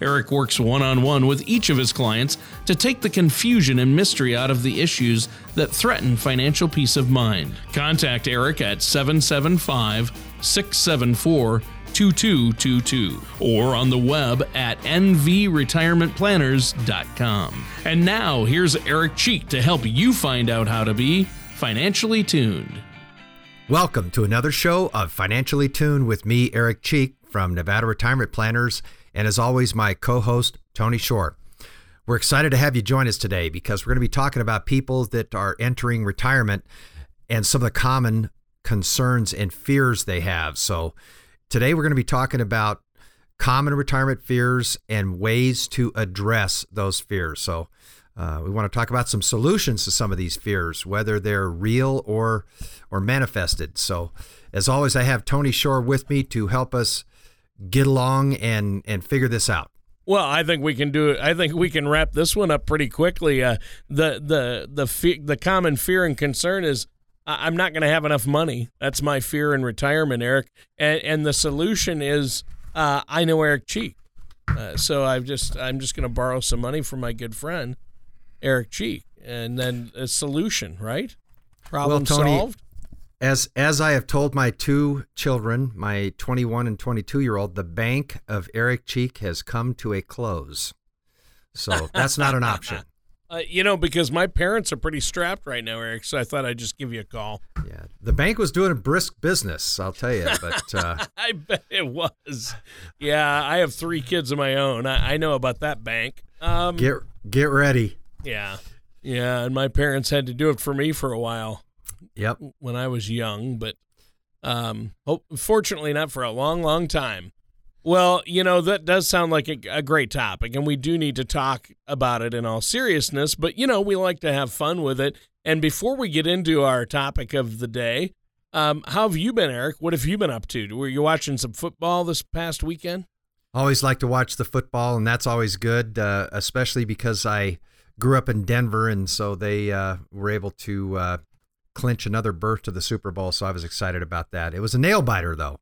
Eric works one on one with each of his clients to take the confusion and mystery out of the issues that threaten financial peace of mind. Contact Eric at 775 674 2222 or on the web at nvretirementplanners.com. And now here's Eric Cheek to help you find out how to be financially tuned. Welcome to another show of Financially Tuned with me, Eric Cheek from Nevada Retirement Planners, and as always, my co host, Tony Shore. We're excited to have you join us today because we're going to be talking about people that are entering retirement and some of the common concerns and fears they have. So, Today, we're going to be talking about common retirement fears and ways to address those fears. So, uh, we want to talk about some solutions to some of these fears, whether they're real or or manifested. So, as always, I have Tony Shore with me to help us get along and and figure this out. Well, I think we can do it. I think we can wrap this one up pretty quickly. Uh, the the the fe- the common fear and concern is I'm not going to have enough money. That's my fear in retirement, Eric. And, and the solution is uh, I know Eric Cheek. Uh, so I've just I'm just going to borrow some money from my good friend Eric Cheek, and then a solution, right? Problem well, Tony, solved. As as I have told my two children, my 21 and 22 year old, the bank of Eric Cheek has come to a close. So that's not an option. Uh, you know, because my parents are pretty strapped right now, Eric. So I thought I'd just give you a call. Yeah, the bank was doing a brisk business, I'll tell you. But uh... I bet it was. Yeah, I have three kids of my own. I, I know about that bank. Um, get get ready. Yeah, yeah, and my parents had to do it for me for a while. Yep. When I was young, but um, hope, fortunately not for a long, long time. Well, you know, that does sound like a, a, great topic, and we do need to talk about it in all seriousness, but, you know, we like to have fun with it. And before we get into our topic of the day, um, how have you been, Eric? What have you been up to? Were you watching some football this past weekend? Always like to watch the football, and that's always good, uh, especially because I grew up in Denver, and so they uh, were able to uh, clinch another berth to the Super Bowl. So I was excited about that. It was a nail biter, though.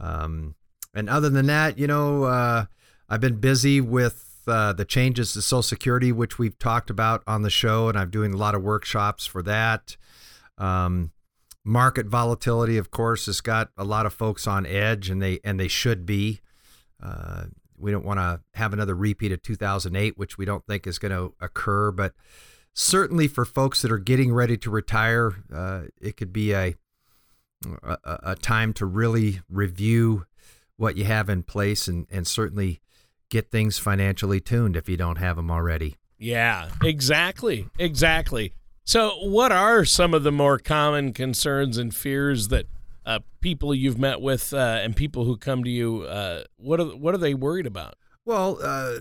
Um, and other than that, you know, uh, I've been busy with uh, the changes to Social Security, which we've talked about on the show, and I'm doing a lot of workshops for that. Um, market volatility, of course, has got a lot of folks on edge, and they and they should be. Uh, we don't want to have another repeat of 2008, which we don't think is going to occur, but certainly for folks that are getting ready to retire, uh, it could be a, a, a time to really review what you have in place and, and certainly get things financially tuned if you don't have them already. Yeah, exactly. Exactly. So, what are some of the more common concerns and fears that uh, people you've met with uh, and people who come to you, uh, what are what are they worried about? Well, uh,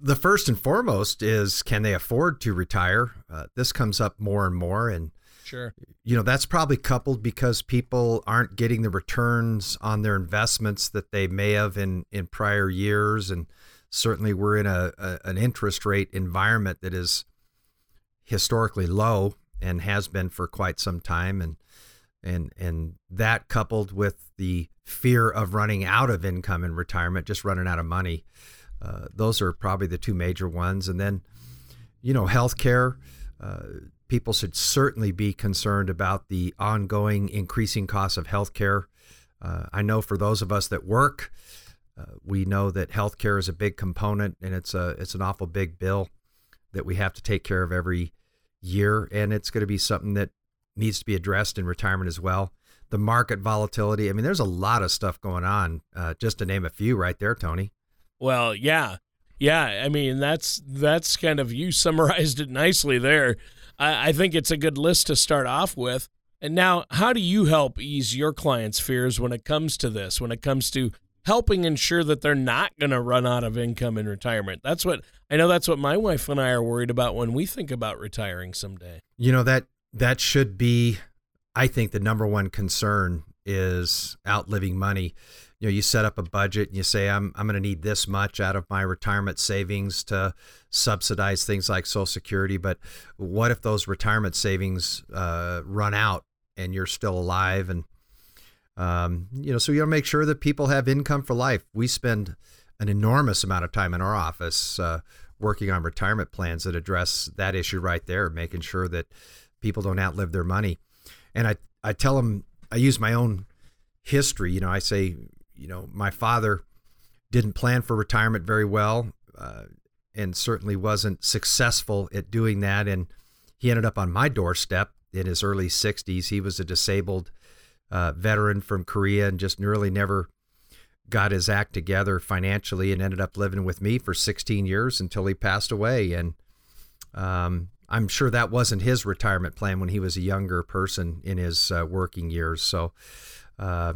the first and foremost is can they afford to retire? Uh, this comes up more and more, and Sure. You know, that's probably coupled because people aren't getting the returns on their investments that they may have in, in prior years. And certainly we're in a, a an interest rate environment that is historically low and has been for quite some time. And and and that coupled with the fear of running out of income in retirement, just running out of money. Uh, those are probably the two major ones. And then, you know, healthcare. Uh, people should certainly be concerned about the ongoing increasing costs of healthcare. Uh, I know for those of us that work, uh, we know that healthcare is a big component, and it's a it's an awful big bill that we have to take care of every year, and it's going to be something that needs to be addressed in retirement as well. The market volatility. I mean, there's a lot of stuff going on. Uh, just to name a few, right there, Tony. Well, yeah, Yeah, I mean that's that's kind of you summarized it nicely there. I, I think it's a good list to start off with. And now, how do you help ease your clients' fears when it comes to this? When it comes to helping ensure that they're not going to run out of income in retirement. That's what I know that's what my wife and I are worried about when we think about retiring someday. You know that that should be I think the number one concern is outliving money. You know, you set up a budget and you say I'm I'm going to need this much out of my retirement savings to subsidize things like Social Security, but what if those retirement savings uh, run out and you're still alive and um, you know, so you got to make sure that people have income for life. We spend an enormous amount of time in our office uh, working on retirement plans that address that issue right there, making sure that people don't outlive their money. And I, I tell them, I use my own history. You know, I say, you know, my father didn't plan for retirement very well uh, and certainly wasn't successful at doing that. And he ended up on my doorstep in his early 60s. He was a disabled uh, veteran from Korea and just nearly never got his act together financially and ended up living with me for 16 years until he passed away. And um, I'm sure that wasn't his retirement plan when he was a younger person in his uh, working years. So, uh,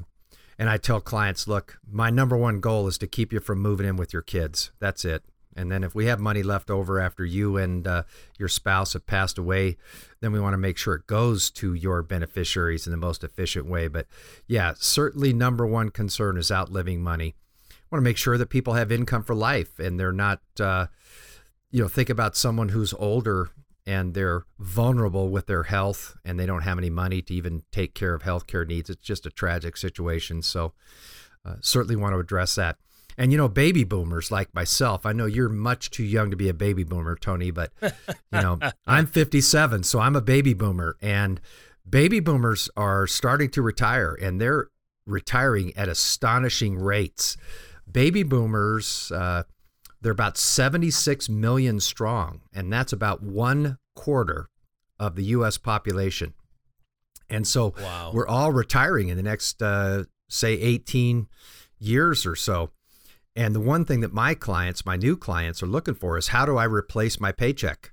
and I tell clients, look, my number one goal is to keep you from moving in with your kids. That's it. And then if we have money left over after you and uh, your spouse have passed away, then we want to make sure it goes to your beneficiaries in the most efficient way. But yeah, certainly number one concern is outliving money. I want to make sure that people have income for life and they're not, uh, you know, think about someone who's older and they're vulnerable with their health and they don't have any money to even take care of healthcare needs. It's just a tragic situation. So uh, certainly want to address that. And you know, baby boomers like myself, I know you're much too young to be a baby boomer, Tony, but you know, I'm 57, so I'm a baby boomer and baby boomers are starting to retire and they're retiring at astonishing rates. Baby boomers, uh, they're about 76 million strong, and that's about one quarter of the U.S. population. And so wow. we're all retiring in the next, uh, say, 18 years or so. And the one thing that my clients, my new clients, are looking for is how do I replace my paycheck?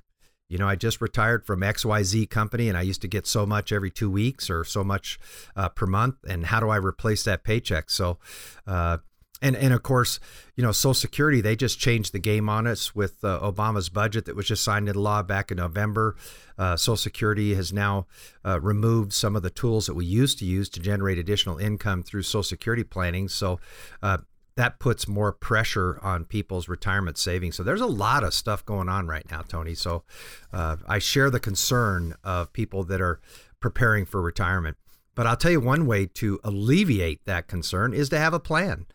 You know, I just retired from XYZ company and I used to get so much every two weeks or so much uh, per month. And how do I replace that paycheck? So, uh, and, and of course, you know, Social Security, they just changed the game on us with uh, Obama's budget that was just signed into law back in November. Uh, Social Security has now uh, removed some of the tools that we used to use to generate additional income through Social Security planning. So uh, that puts more pressure on people's retirement savings. So there's a lot of stuff going on right now, Tony. So uh, I share the concern of people that are preparing for retirement. But I'll tell you one way to alleviate that concern is to have a plan.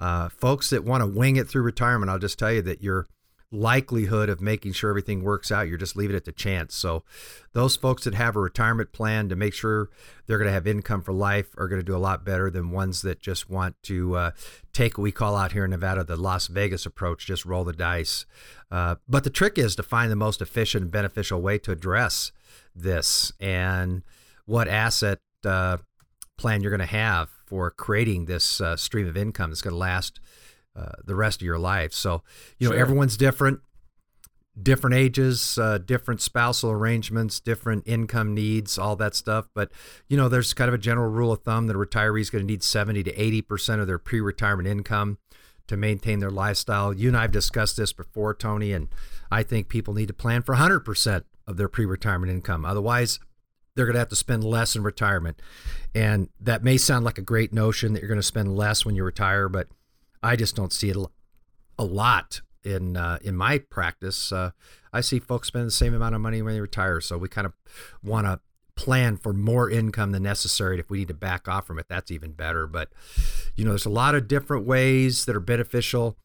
Uh, folks that want to wing it through retirement, I'll just tell you that you're likelihood of making sure everything works out. You're just leaving it to chance. So, those folks that have a retirement plan to make sure they're going to have income for life are going to do a lot better than ones that just want to uh, take what we call out here in Nevada the Las Vegas approach, just roll the dice. Uh, but the trick is to find the most efficient and beneficial way to address this and what asset uh, plan you're going to have for creating this uh, stream of income that's going to last uh, the rest of your life. So, you know, everyone's different, different ages, uh, different spousal arrangements, different income needs, all that stuff. But, you know, there's kind of a general rule of thumb that a retiree is going to need 70 to 80% of their pre retirement income to maintain their lifestyle. You and I have discussed this before, Tony, and I think people need to plan for 100% of their pre retirement income. Otherwise, they're going to have to spend less in retirement. And that may sound like a great notion that you're going to spend less when you retire, but I just don't see it a lot in uh, in my practice. Uh, I see folks spend the same amount of money when they retire, so we kind of want to plan for more income than necessary. If we need to back off from it, that's even better. But you know, there's a lot of different ways that are beneficial.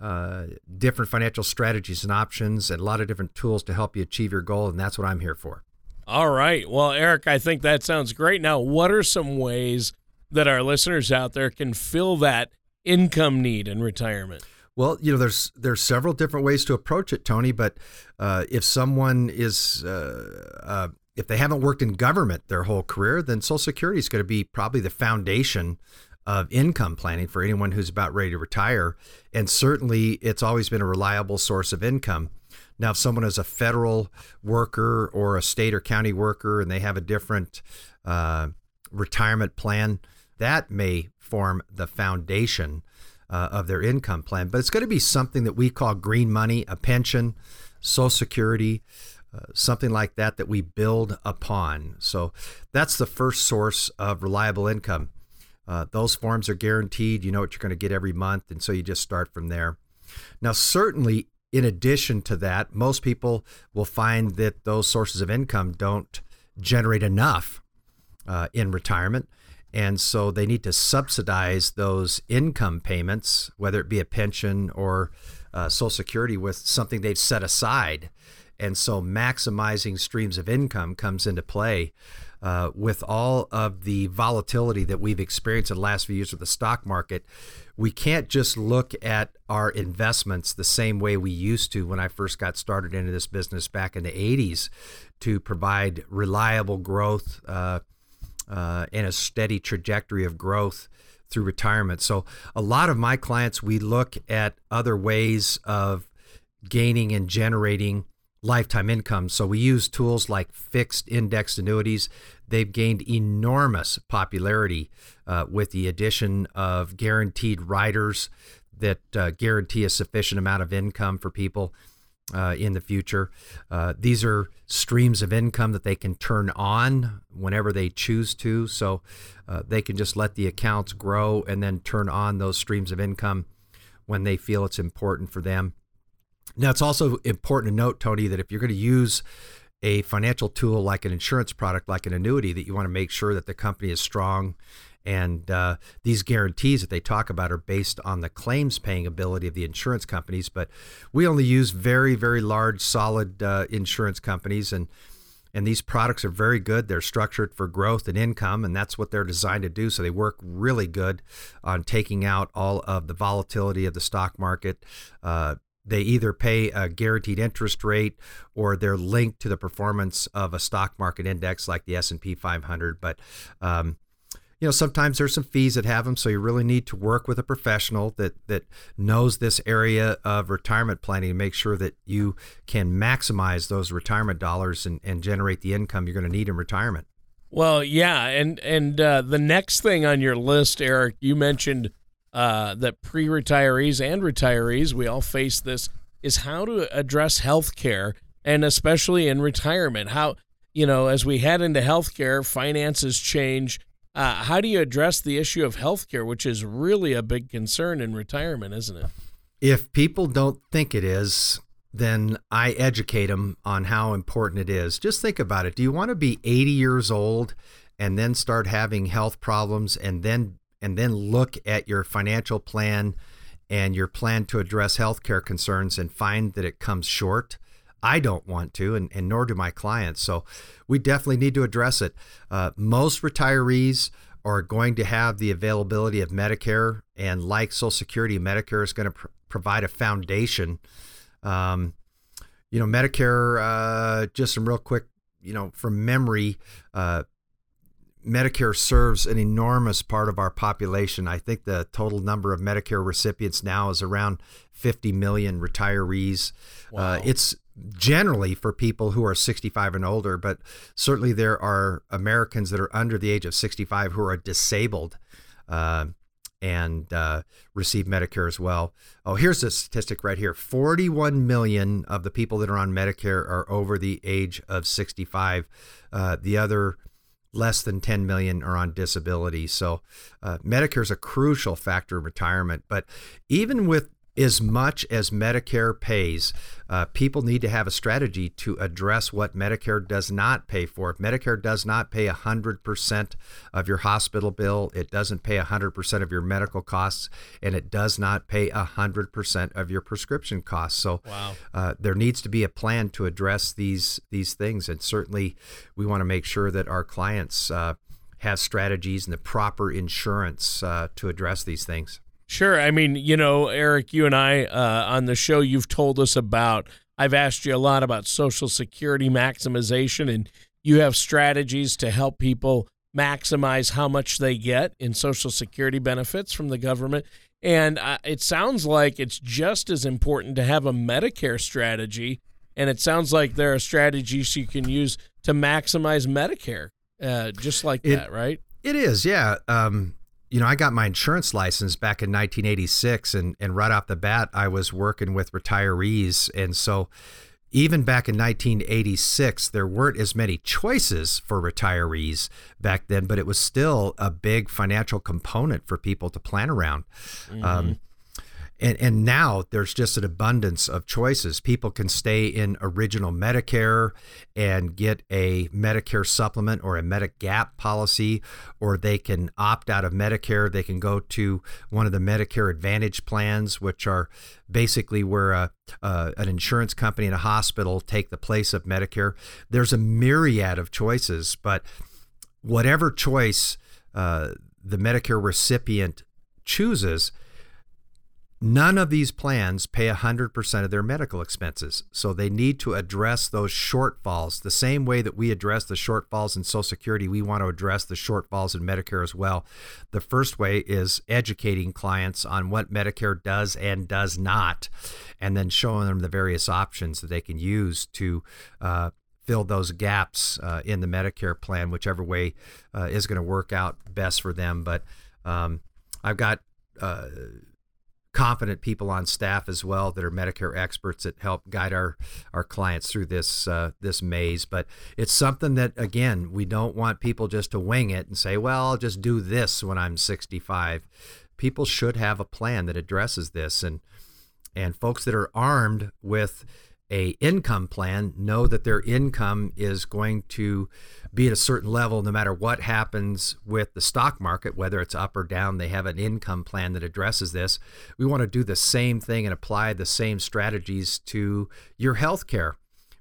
Uh, different financial strategies and options, and a lot of different tools to help you achieve your goal, and that's what I'm here for. All right. Well, Eric, I think that sounds great. Now, what are some ways that our listeners out there can fill that income need in retirement? Well, you know, there's there's several different ways to approach it, Tony. But uh, if someone is uh, uh, if they haven't worked in government their whole career, then Social Security is going to be probably the foundation of income planning for anyone who's about ready to retire. And certainly, it's always been a reliable source of income. Now, if someone is a federal worker or a state or county worker and they have a different uh, retirement plan, that may form the foundation uh, of their income plan. But it's going to be something that we call green money, a pension, Social Security, uh, something like that that we build upon. So that's the first source of reliable income. Uh, those forms are guaranteed. You know what you're going to get every month, and so you just start from there. Now, certainly, in addition to that, most people will find that those sources of income don't generate enough uh, in retirement. And so they need to subsidize those income payments, whether it be a pension or uh, Social Security, with something they've set aside. And so maximizing streams of income comes into play. Uh, with all of the volatility that we've experienced in the last few years with the stock market, we can't just look at our investments the same way we used to when I first got started into this business back in the 80s to provide reliable growth. Uh, uh, and a steady trajectory of growth through retirement. So, a lot of my clients, we look at other ways of gaining and generating lifetime income. So, we use tools like fixed indexed annuities. They've gained enormous popularity uh, with the addition of guaranteed riders that uh, guarantee a sufficient amount of income for people uh, in the future. Uh, these are streams of income that they can turn on whenever they choose to. So uh, they can just let the accounts grow and then turn on those streams of income when they feel it's important for them. Now, it's also important to note, Tony, that if you're going to use a financial tool like an insurance product, like an annuity, that you want to make sure that the company is strong and uh, these guarantees that they talk about are based on the claims paying ability of the insurance companies. But we only use very, very large, solid uh, insurance companies. And, and these products are very good. They're structured for growth and income, and that's what they're designed to do. So they work really good on taking out all of the volatility of the stock market. Uh, they either pay a guaranteed interest rate or they're linked to the performance of a stock market index like the S&P 500 but um, you know sometimes there's some fees that have them so you really need to work with a professional that that knows this area of retirement planning and make sure that you can maximize those retirement dollars and, and generate the income you're going to need in retirement. Well yeah and and uh, the next thing on your list eric you mentioned uh, that pre-retirees and retirees we all face this is how to address health care and especially in retirement how you know as we head into healthcare finances change uh, how do you address the issue of healthcare, which is really a big concern in retirement, isn't it? If people don't think it is, then I educate them on how important it is. Just think about it. Do you want to be 80 years old and then start having health problems and then and then look at your financial plan and your plan to address healthcare concerns and find that it comes short? I don't want to, and, and nor do my clients. So we definitely need to address it. Uh, most retirees are going to have the availability of Medicare, and like Social Security, Medicare is going to pr- provide a foundation. Um, you know, Medicare, uh, just some real quick, you know, from memory, uh, Medicare serves an enormous part of our population. I think the total number of Medicare recipients now is around 50 million retirees. Uh, wow. Uh, it's generally for people who are 65 and older, but certainly there are Americans that are under the age of 65 who are disabled uh, and uh, receive Medicare as well. Oh, here's a statistic right here 41 million of the people that are on Medicare are over the age of 65. Uh, the other less than 10 million are on disability. So uh, Medicare is a crucial factor in retirement. But even with as much as Medicare pays, uh, people need to have a strategy to address what Medicare does not pay for. If Medicare does not pay 100% of your hospital bill, it doesn't pay 100% of your medical costs, and it does not pay 100% of your prescription costs. So wow. uh, there needs to be a plan to address these, these things. And certainly we want to make sure that our clients uh, have strategies and the proper insurance uh, to address these things. Sure. I mean, you know, Eric, you and I uh, on the show, you've told us about, I've asked you a lot about Social Security maximization, and you have strategies to help people maximize how much they get in Social Security benefits from the government. And uh, it sounds like it's just as important to have a Medicare strategy. And it sounds like there are strategies you can use to maximize Medicare, uh, just like it, that, right? It is, yeah. Um, you know, I got my insurance license back in 1986, and, and right off the bat, I was working with retirees. And so, even back in 1986, there weren't as many choices for retirees back then, but it was still a big financial component for people to plan around. Mm-hmm. Um, and, and now there's just an abundance of choices. People can stay in original Medicare and get a Medicare supplement or a Medigap policy, or they can opt out of Medicare. They can go to one of the Medicare Advantage plans, which are basically where a, uh, an insurance company and a hospital take the place of Medicare. There's a myriad of choices, but whatever choice uh, the Medicare recipient chooses, None of these plans pay 100% of their medical expenses. So they need to address those shortfalls. The same way that we address the shortfalls in Social Security, we want to address the shortfalls in Medicare as well. The first way is educating clients on what Medicare does and does not, and then showing them the various options that they can use to uh, fill those gaps uh, in the Medicare plan, whichever way uh, is going to work out best for them. But um, I've got uh, confident people on staff as well that are Medicare experts that help guide our our clients through this uh, this maze. But it's something that again we don't want people just to wing it and say, "Well, I'll just do this when I'm 65." People should have a plan that addresses this, and and folks that are armed with a income plan know that their income is going to be at a certain level no matter what happens with the stock market whether it's up or down they have an income plan that addresses this. We want to do the same thing and apply the same strategies to your health care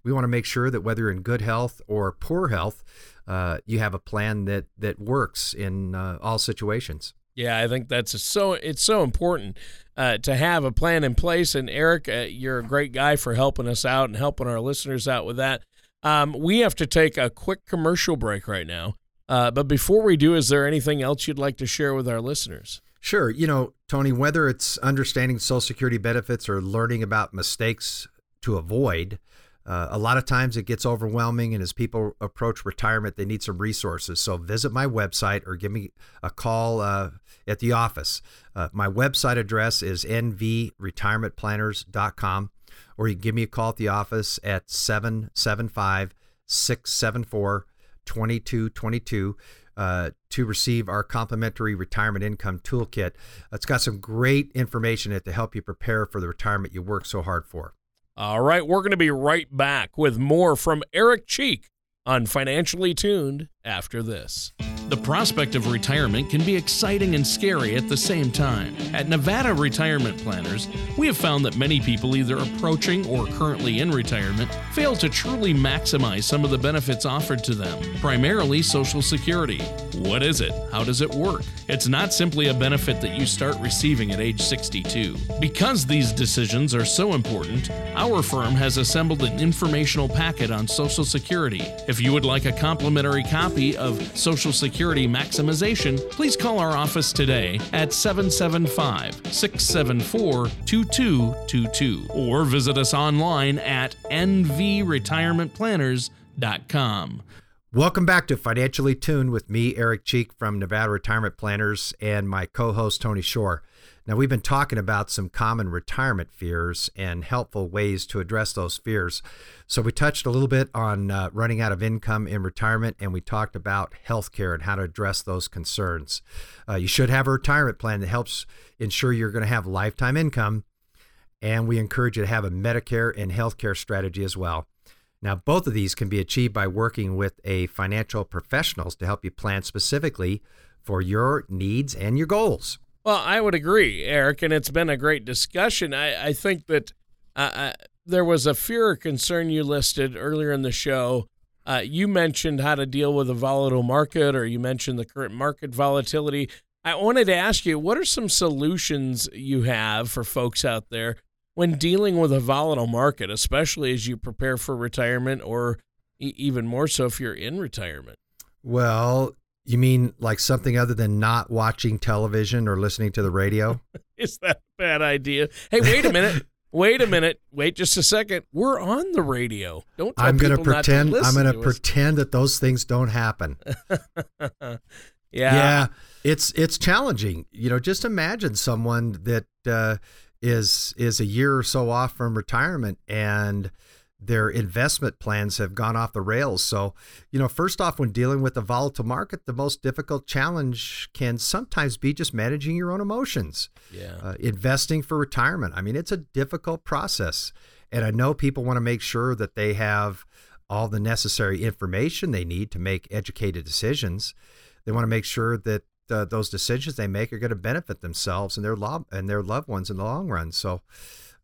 we want to make sure that whether you're in good health or poor health uh, you have a plan that that works in uh, all situations yeah, I think that's so. It's so important uh, to have a plan in place. And Eric, uh, you're a great guy for helping us out and helping our listeners out with that. Um, we have to take a quick commercial break right now. Uh, but before we do, is there anything else you'd like to share with our listeners? Sure. You know, Tony, whether it's understanding Social Security benefits or learning about mistakes to avoid, uh, a lot of times it gets overwhelming, and as people approach retirement, they need some resources. So visit my website or give me a call uh, at the office. Uh, my website address is nvretirementplanners.com, or you can give me a call at the office at 775 674 2222. Uh, to receive our complimentary retirement income toolkit. It's got some great information in it to help you prepare for the retirement you work so hard for. All right, we're going to be right back with more from Eric Cheek on Financially Tuned after this. The prospect of retirement can be exciting and scary at the same time. At Nevada Retirement Planners, we have found that many people either approaching or currently in retirement fail to truly maximize some of the benefits offered to them, primarily Social Security. What is it? How does it work? It's not simply a benefit that you start receiving at age 62. Because these decisions are so important, our firm has assembled an informational packet on Social Security. If you would like a complimentary copy of Social Security Maximization, please call our office today at 775 674 2222 or visit us online at nvretirementplanners.com. Welcome back to Financially Tuned with me, Eric Cheek from Nevada Retirement Planners, and my co host, Tony Shore. Now, we've been talking about some common retirement fears and helpful ways to address those fears. So, we touched a little bit on uh, running out of income in retirement, and we talked about healthcare and how to address those concerns. Uh, you should have a retirement plan that helps ensure you're going to have lifetime income, and we encourage you to have a Medicare and healthcare strategy as well. Now, both of these can be achieved by working with a financial professionals to help you plan specifically for your needs and your goals. Well, I would agree, Eric, and it's been a great discussion. I, I think that uh, uh, there was a fear or concern you listed earlier in the show. Uh, you mentioned how to deal with a volatile market, or you mentioned the current market volatility. I wanted to ask you, what are some solutions you have for folks out there when dealing with a volatile market, especially as you prepare for retirement, or e- even more so if you're in retirement? Well, You mean like something other than not watching television or listening to the radio? Is that a bad idea? Hey, wait a minute. wait a minute. Wait just a second. We're on the radio. Don't I'm going to pretend I'm going to pretend that those things don't happen. yeah. Yeah. It's it's challenging. You know, just imagine someone that uh, is is a year or so off from retirement and their investment plans have gone off the rails. So, you know, first off, when dealing with a volatile market, the most difficult challenge can sometimes be just managing your own emotions. Yeah. Uh, investing for retirement. I mean, it's a difficult process. And I know people want to make sure that they have all the necessary information they need to make educated decisions. They want to make sure that uh, those decisions they make are going to benefit themselves and their love and their loved ones in the long run. So,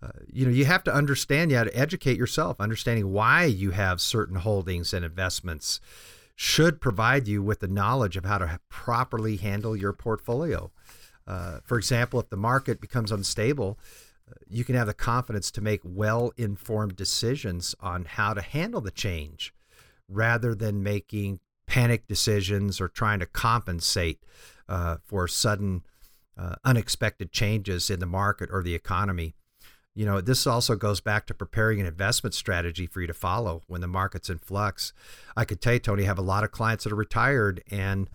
uh, you know, you have to understand, you have to educate yourself. Understanding why you have certain holdings and investments should provide you with the knowledge of how to properly handle your portfolio. Uh, for example, if the market becomes unstable, uh, you can have the confidence to make well informed decisions on how to handle the change rather than making panic decisions or trying to compensate uh, for sudden, uh, unexpected changes in the market or the economy. You know, this also goes back to preparing an investment strategy for you to follow when the market's in flux. I could tell you, Tony, I have a lot of clients that are retired, and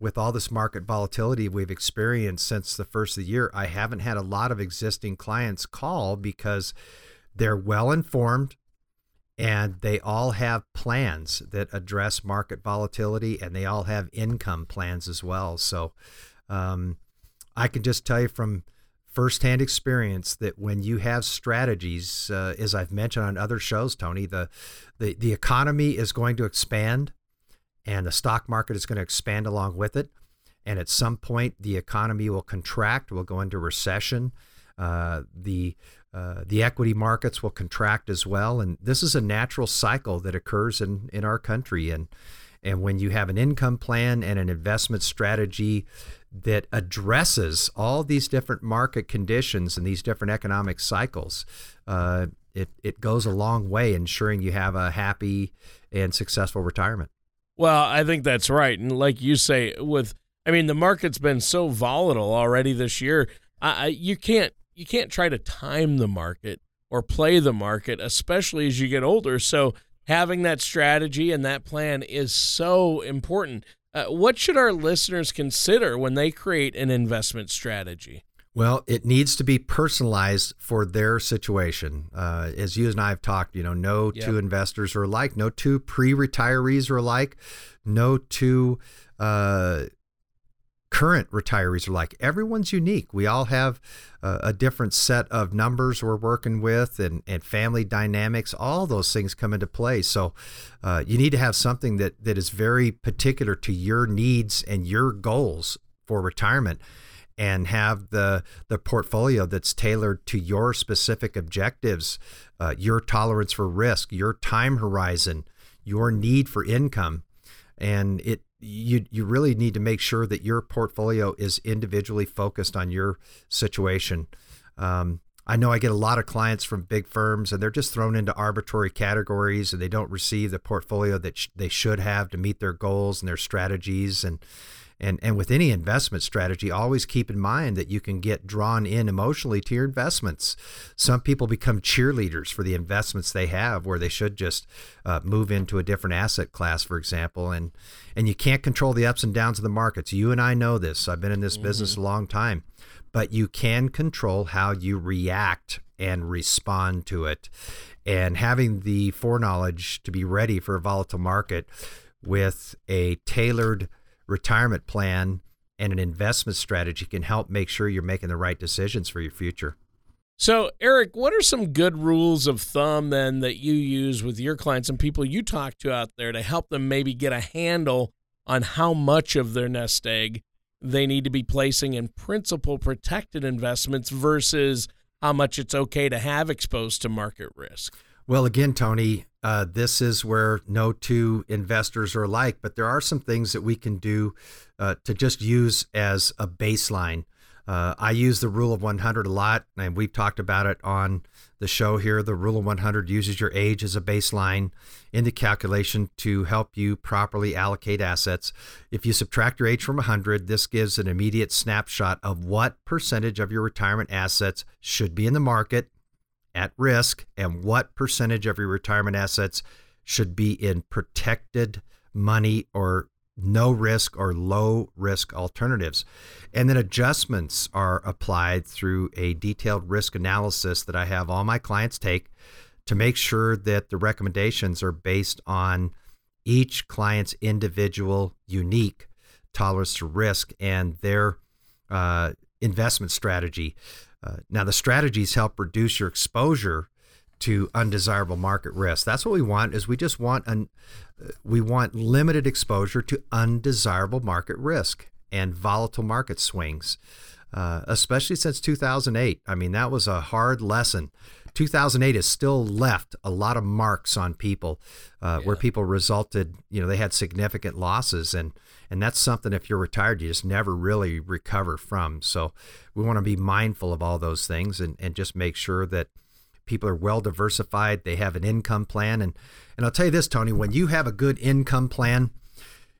with all this market volatility we've experienced since the first of the year, I haven't had a lot of existing clients call because they're well informed and they all have plans that address market volatility and they all have income plans as well. So um, I can just tell you from firsthand experience that when you have strategies, uh, as I've mentioned on other shows, Tony, the, the the economy is going to expand, and the stock market is going to expand along with it. And at some point, the economy will contract, will go into recession. Uh, the uh, the equity markets will contract as well, and this is a natural cycle that occurs in in our country. And and when you have an income plan and an investment strategy that addresses all these different market conditions and these different economic cycles, uh, it, it goes a long way ensuring you have a happy and successful retirement. Well, I think that's right. And like you say, with, I mean, the market's been so volatile already this year. I, you can't you can't try to time the market or play the market, especially as you get older. So having that strategy and that plan is so important. Uh, what should our listeners consider when they create an investment strategy? Well, it needs to be personalized for their situation. Uh, as you and I have talked, you know, no yep. two investors are alike. No two pre-retirees are alike. No two uh, current retirees are like. Everyone's unique. We all have uh, a different set of numbers we're working with and, and family dynamics. All those things come into play. So uh, you need to have something that, that is very particular to your needs and your goals for retirement and have the the portfolio that's tailored to your specific objectives, uh, your tolerance for risk, your time horizon, your need for income, and it you you really need to make sure that your portfolio is individually focused on your situation. Um, I know I get a lot of clients from big firms, and they're just thrown into arbitrary categories, and they don't receive the portfolio that sh- they should have to meet their goals and their strategies. And and, and with any investment strategy, always keep in mind that you can get drawn in emotionally to your investments. Some people become cheerleaders for the investments they have, where they should just uh, move into a different asset class, for example. And and you can't control the ups and downs of the markets. You and I know this. I've been in this mm-hmm. business a long time, but you can control how you react and respond to it. And having the foreknowledge to be ready for a volatile market with a tailored retirement plan and an investment strategy can help make sure you're making the right decisions for your future. So, Eric, what are some good rules of thumb then that you use with your clients and people you talk to out there to help them maybe get a handle on how much of their nest egg they need to be placing in principal protected investments versus how much it's okay to have exposed to market risk? Well, again, Tony, uh, this is where no two investors are alike, but there are some things that we can do uh, to just use as a baseline Uh, I use the rule of 100 a lot, and we've talked about it on the show here. The rule of 100 uses your age as a baseline in the calculation to help you properly allocate assets. If you subtract your age from 100, this gives an immediate snapshot of what percentage of your retirement assets should be in the market at risk and what percentage of your retirement assets should be in protected money or no risk or low risk alternatives. And then adjustments are applied through a detailed risk analysis that I have all my clients take to make sure that the recommendations are based on each client's individual, unique tolerance to risk and their uh, investment strategy. Uh, now, the strategies help reduce your exposure to undesirable market risk. That's what we want. Is we just want an we want limited exposure to undesirable market risk and volatile market swings, uh, especially since 2008. I mean, that was a hard lesson. 2008 has still left a lot of marks on people uh, yeah. where people resulted, you know, they had significant losses. And, and that's something, if you're retired, you just never really recover from. So we want to be mindful of all those things and, and just make sure that people are well diversified, they have an income plan. And, and I'll tell you this, Tony, when you have a good income plan,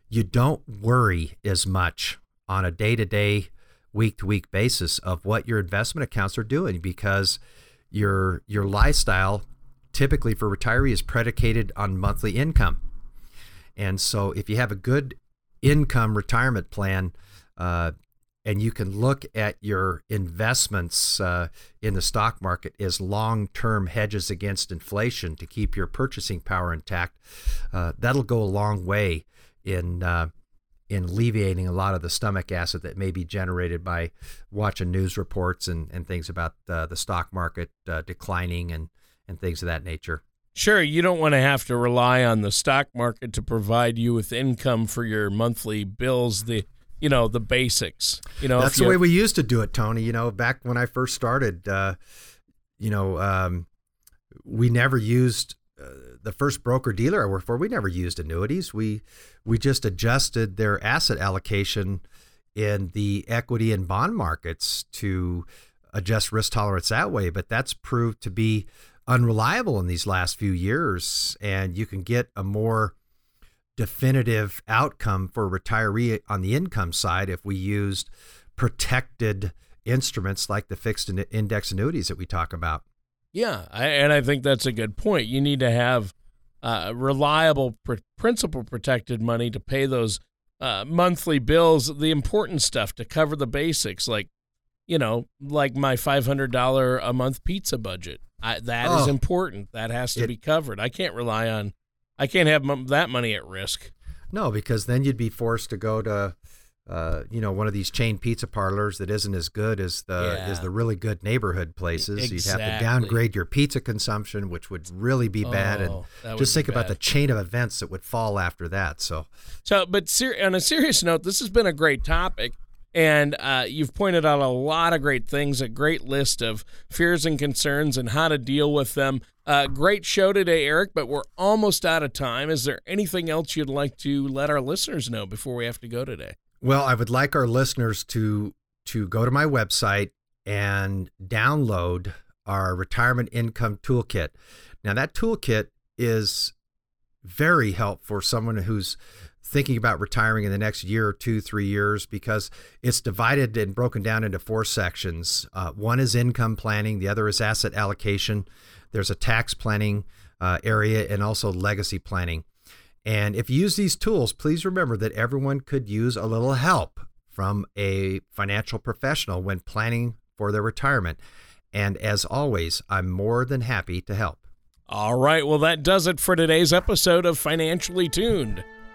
you don't worry as much on a day to day, week to week basis of what your investment accounts are doing because your your lifestyle typically for retiree is predicated on monthly income. And so if you have a good income retirement plan, uh, and you can look at your investments uh, in the stock market as long-term hedges against inflation to keep your purchasing power intact. Uh, that'll go a long way in uh, in alleviating a lot of the stomach acid that may be generated by watching news reports and, and things about uh, the stock market uh, declining and, and things of that nature. Sure, you don't want to have to rely on the stock market to provide you with income for your monthly bills. The you know the basics. You know that's the way we used to do it, Tony. You know, back when I first started, uh, you know, um, we never used uh, the first broker dealer I worked for. We never used annuities. We we just adjusted their asset allocation in the equity and bond markets to adjust risk tolerance that way. But that's proved to be unreliable in these last few years, and you can get a more definitive outcome for a retiree on the income side if we used protected instruments like the fixed index annuities that we talk about. Yeah, I, and I think that's a good point. You need to have uh, reliable pr- principal protected money to pay those uh, monthly bills, the important stuff to cover the basics, like you know, like my five hundred dollar a month pizza budget. I, that oh, is important. That has to it, be covered. I can't rely on I can't have that money at risk. No, because then you'd be forced to go to, uh, you know, one of these chain pizza parlors that isn't as good as the yeah. as the really good neighborhood places. Exactly. You'd have to downgrade your pizza consumption, which would really be bad. Oh, and just think about the chain of events that would fall after that. So, so, but ser- on a serious note, this has been a great topic. And uh, you've pointed out a lot of great things, a great list of fears and concerns and how to deal with them. Uh, great show today, Eric, but we're almost out of time. Is there anything else you'd like to let our listeners know before we have to go today? Well, I would like our listeners to to go to my website and download our retirement income toolkit. Now, that toolkit is very helpful for someone who's thinking about retiring in the next year or two, three years, because it's divided and broken down into four sections. Uh, one is income planning, the other is asset allocation, there's a tax planning uh, area, and also legacy planning. And if you use these tools, please remember that everyone could use a little help from a financial professional when planning for their retirement. And as always, I'm more than happy to help. All right. Well, that does it for today's episode of Financially Tuned.